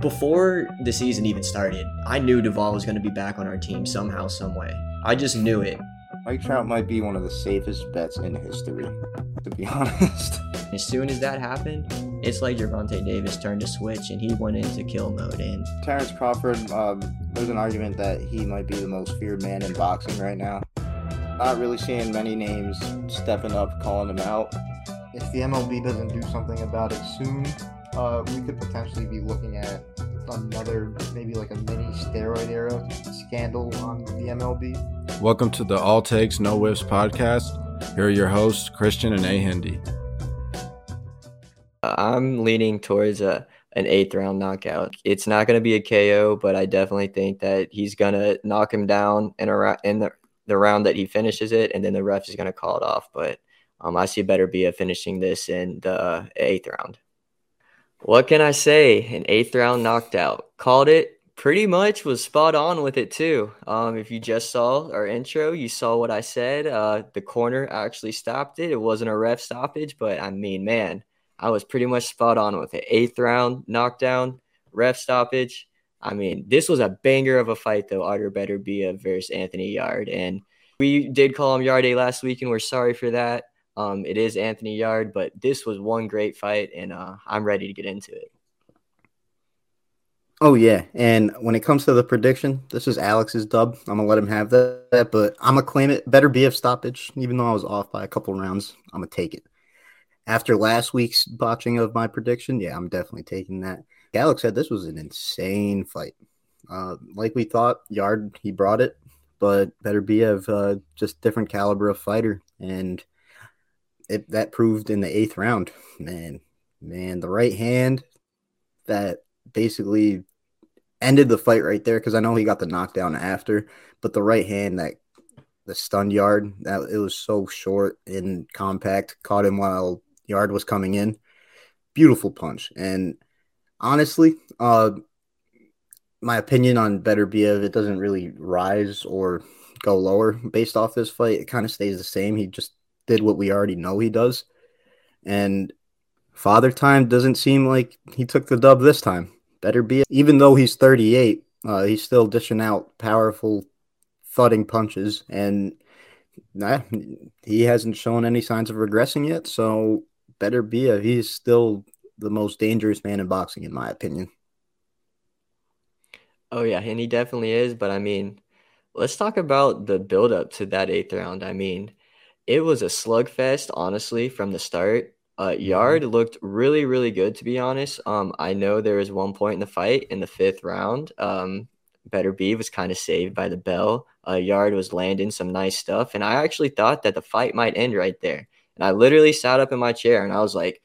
before the season even started, I knew Duvall was going to be back on our team somehow, some way. I just knew it. Mike Trout might be one of the safest bets in history, to be honest. As soon as that happened, it's like Gervonta Davis turned a switch and he went into kill mode. And Terrence Crawford, um, there's an argument that he might be the most feared man in boxing right now. Not really seeing many names stepping up, calling him out. If the MLB doesn't do something about it soon, uh, we could potentially be looking at another, maybe like a mini steroid era scandal on the MLB. Welcome to the All Takes No Whiffs podcast. Here are your hosts, Christian and A. Hindi. I'm leaning towards a an eighth round knockout. It's not going to be a KO, but I definitely think that he's going to knock him down in a in the the round that he finishes it, and then the ref is going to call it off. But um, I see Beterbiev finishing this in the eighth round. What can I say? An eighth round knocked out. Called it pretty much was spot on with it too. Um, if you just saw our intro, you saw what I said. Uh, the corner actually stopped it. It wasn't a ref stoppage, but I mean, man, I was pretty much spot on with it. Eighth round knockdown, ref stoppage. I mean, this was a banger of a fight though. Artur Beterbiev versus Anthony Yarde, and we did call him Yarde last week, and we're sorry for that. Um, it is Anthony Yarde, but this was one great fight, and uh, I'm ready to get into it. Oh yeah, and when it comes to the prediction, this is Alex's dub. I'm gonna let him have that, but I'm gonna claim it. Beterbiev stoppage, even though I was off by a couple rounds. I'm gonna take it. After last week's botching of my prediction, yeah, I'm definitely taking that. Alex said this was an insane fight. Uh, like we thought, Yarde he brought it, but Beterbiev uh, just different caliber of fighter, and it, that proved in the eighth round. Man, man, the right hand that basically ended the fight right there because I know he got the knockdown after, but the right hand that the stunned Yarde that it was so short and compact caught him while Yarde was coming in. Beautiful punch, and honestly, uh, my opinion on Better Beterbiev it doesn't really rise or go lower based off this fight. It kind of stays the same. He just did what we already know he does. And Father Time doesn't seem like he took the dub this time. Beterbiev, even though he's 38, uh, he's still dishing out powerful, thudding punches, and nah, he hasn't shown any signs of regressing yet. So Beterbiev, he's still the most dangerous man in boxing, in my opinion. Oh yeah, and he definitely is. But I mean, let's talk about the build up to that eighth round. I mean, it was a slugfest, honestly, from the start. Uh, mm-hmm. Looked really, really good, to be honest. Um, I know there was one point in the fight in the fifth round. Um, Beterbiev was kind of saved by the bell. Uh, Yarde was landing some nice stuff, and I actually thought that the fight might end right there. And I literally sat up in my chair and I was like,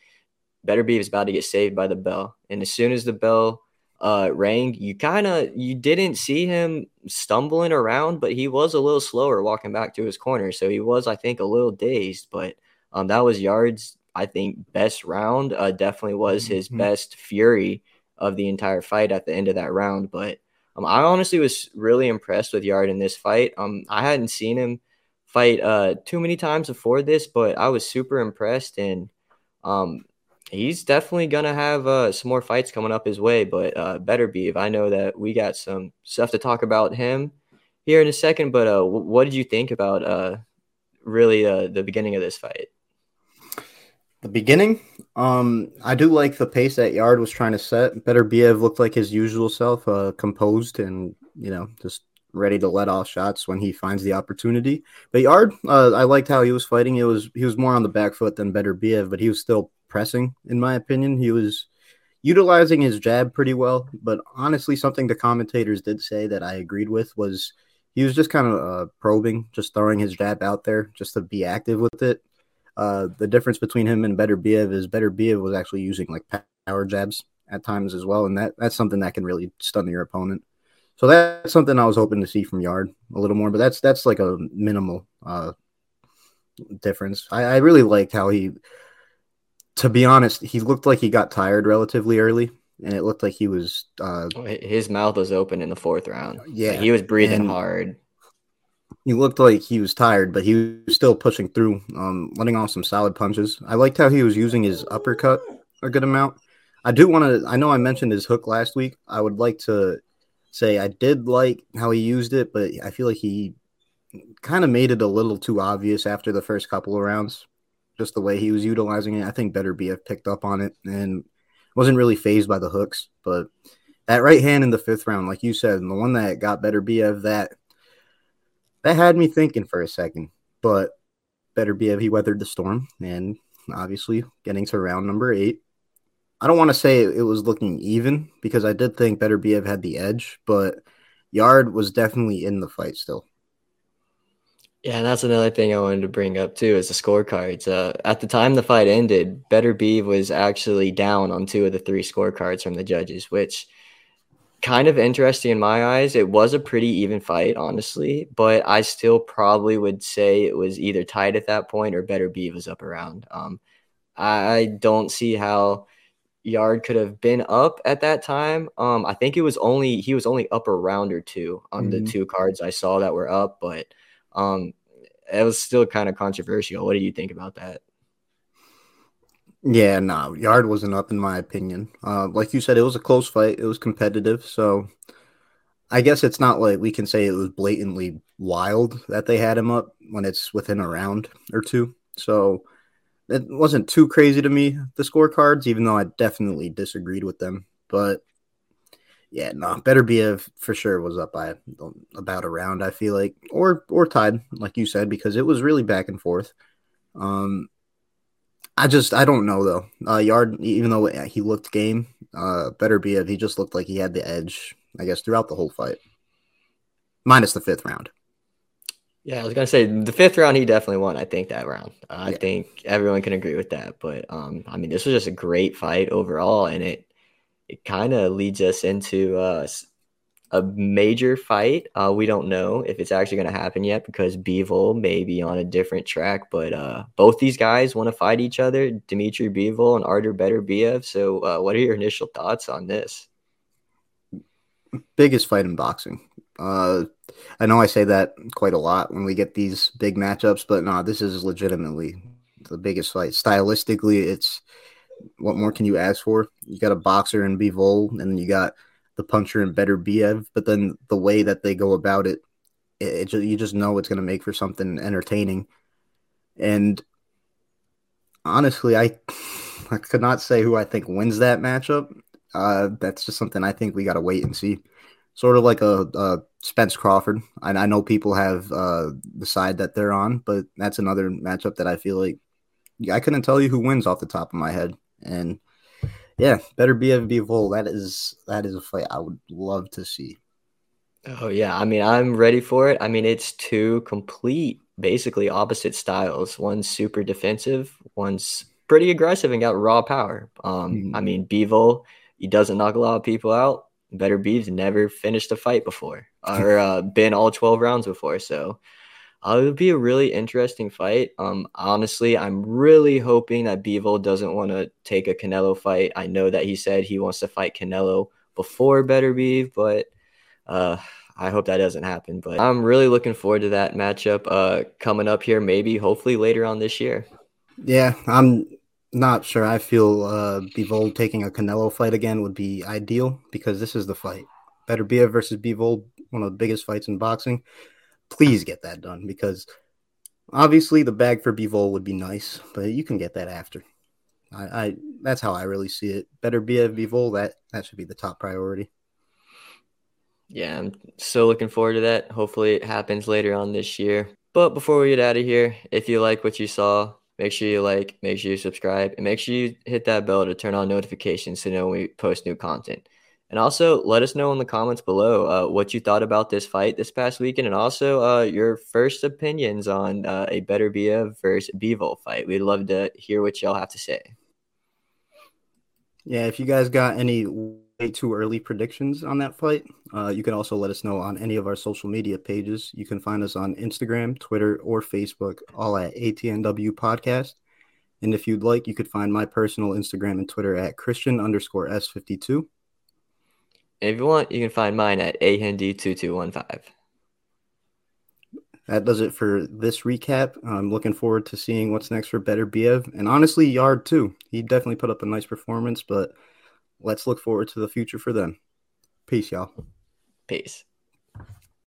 Beterbiev is about to get saved by the bell. And as soon as the bell uh, rang, you kind of you didn't see him stumbling around, but he was a little slower walking back to his corner. So he was, I think, a little dazed. But um, that was Yarde's, I think, best round. Uh, definitely was his mm-hmm. best fury of the entire fight at the end of that round. But um, I honestly was really impressed with Yarde in this fight. Um, I hadn't seen him fight uh too many times before this, but I was super impressed and um he's definitely gonna have uh, some more fights coming up his way, but uh, Beterbiev. I know that we got some stuff to talk about him here in a second. But uh, what did you think about uh, really uh, the beginning of this fight? The beginning, um, I do like the pace that Yarde was trying to set. Better Beterbiev looked like his usual self, uh, composed and you know just ready to let off shots when he finds the opportunity. But Yarde, I liked how he was fighting. It was he was more on the back foot than Better Beterbiev, but he was still pressing, in my opinion. He was utilizing his jab pretty well, but honestly, something the commentators did say that I agreed with was he was just kind of uh, probing, just throwing his jab out there just to be active with it. Uh, the difference between him and Beterbiev is Beterbiev was actually using like power jabs at times as well, and that that's something that can really stun your opponent. So that's something I was hoping to see from Yarde a little more, but that's that's like a minimal uh, difference. I, I really liked how he to be honest, he looked like he got tired relatively early, and it looked like he was. Uh, His mouth was open in the fourth round. Yeah, he was breathing hard. He looked like he was tired, but he was still pushing through, um, letting off some solid punches. I liked how he was using his uppercut a good amount. I do want to. I know I mentioned his hook last week. I would like to say I did like how he used it, but I feel like he kind of made it a little too obvious after the first couple of rounds. Just the way he was utilizing it. I think Beterbiev picked up on it and wasn't really phased by the hooks. But that right hand in the fifth round, like you said, and the one that got Beterbiev, that that had me thinking for a second. But Beterbiev, he weathered the storm and obviously getting to round number eight I don't want to say it was looking even because I did think Beterbiev had the edge, but Yarde was definitely in the fight still. Yeah, that's another thing I wanted to bring up too is the scorecards. Uh, at the time the fight ended, Beterbiev was actually down on two of the three scorecards from the judges, which kind of interesting in my eyes. It was a pretty even fight, honestly, but I still probably would say it was either tied at that point or Beterbiev was up around. Um, I don't see how Yarde could have been up at that time. Um, I think it was only he was only up a round or two on mm-hmm. the two cards I saw that were up, but um, it was still kind of controversial. What do you think about that? Yeah, no, Yarde wasn't up in my opinion. Uh, like you said, it was a close fight. It was competitive, so I guess it's not like we can say it was blatantly wild that they had him up when it's within a round or two. So it wasn't too crazy to me the scorecards, even though I definitely disagreed with them. But yeah, no, Beterbiev for sure was up by about a round. I feel like, or or tied, like you said, because it was really back and forth. Um, I just I don't know though. Uh, Yarde, even though he looked game, uh, Beterbiev he just looked like he had the edge. I guess throughout the whole fight, minus the fifth round. Yeah, I was gonna say the fifth round he definitely won. I think that round. I yeah. think everyone can agree with that. But um, I mean, this was just a great fight overall, and it it kind of leads us into uh, a major fight. Uh, we don't know if it's actually going to happen yet because Bivol may be on a different track. But uh, both these guys want to fight each other, Dimitri Bivol and Artur Beterbiev. So, uh, what are your initial thoughts on this? Biggest fight in boxing. Uh, I know I say that quite a lot when we get these big matchups, but no, this is legitimately the biggest fight. Stylistically, it's what more can you ask for? You got a boxer in Bivol, and you got the puncher in Beterbiev, but then the way that they go about it, it, it just, you just know it's going to make for something entertaining. And honestly, I I could not say who I think wins that matchup. Uh, that's just something I think we got to wait and see sort of like a, a Spence Crawford. And I know people have uh, the side that they're on, but that's another matchup that I feel like I couldn't tell you who wins off the top of my head. And yeah, Beterbiev Bivol. That is that is a fight I would love to see. Oh yeah, I mean I'm ready for it. I mean it's two complete, basically opposite styles. One's super defensive, one's pretty aggressive and got raw power. Um, mm-hmm. I mean Bivol, he doesn't knock a lot of people out Beterbiev's never finished a fight before or uh, been all 12 rounds before. So uh, it would be a really interesting fight. Um, honestly, I'm really hoping that Bivol doesn't want to take a Canelo fight. I know that he said he wants to fight Canelo before Beterbiev, but uh, I hope that doesn't happen. But I'm really looking forward to that matchup uh, coming up here, maybe hopefully later on this year. Yeah, I'm not sure. I feel uh, taking a Canelo fight again would be ideal because this is the fight. Better Beterbiev versus Bivol, one of the biggest fights in boxing. Please get that done because obviously the bag for Bivol would be nice, but you can get that after. I, I that's how I really see it. Beterbiev Bivol, that that should be the top priority. Yeah, I'm so looking forward to that. Hopefully it happens later on this year. But before we get out of here, if you like what you saw, Make sure you like, make sure you subscribe, and make sure you hit that bell to turn on notifications to know when we post new content. And also, let us know in the comments below uh, what you thought about this fight this past weekend, and also uh, your first opinions on uh, a Beterbiev versus Bivol fight. We'd love to hear what y'all have to say. Yeah, if you guys got any way too early predictions on that fight, uh, you can also let us know on any of our social media pages. You can find us on Instagram, Twitter, or Facebook, all at ATNW Podcast. And if you'd like, you could find my personal Instagram and Twitter at Christian underscore S52. If you want, you can find mine at ahendy2215. That does it for this recap. I'm looking forward to seeing what's next for Beterbiev. And honestly, Yarde too. He definitely put up a nice performance, but let's look forward to the future for them. Peace, y'all. Peace.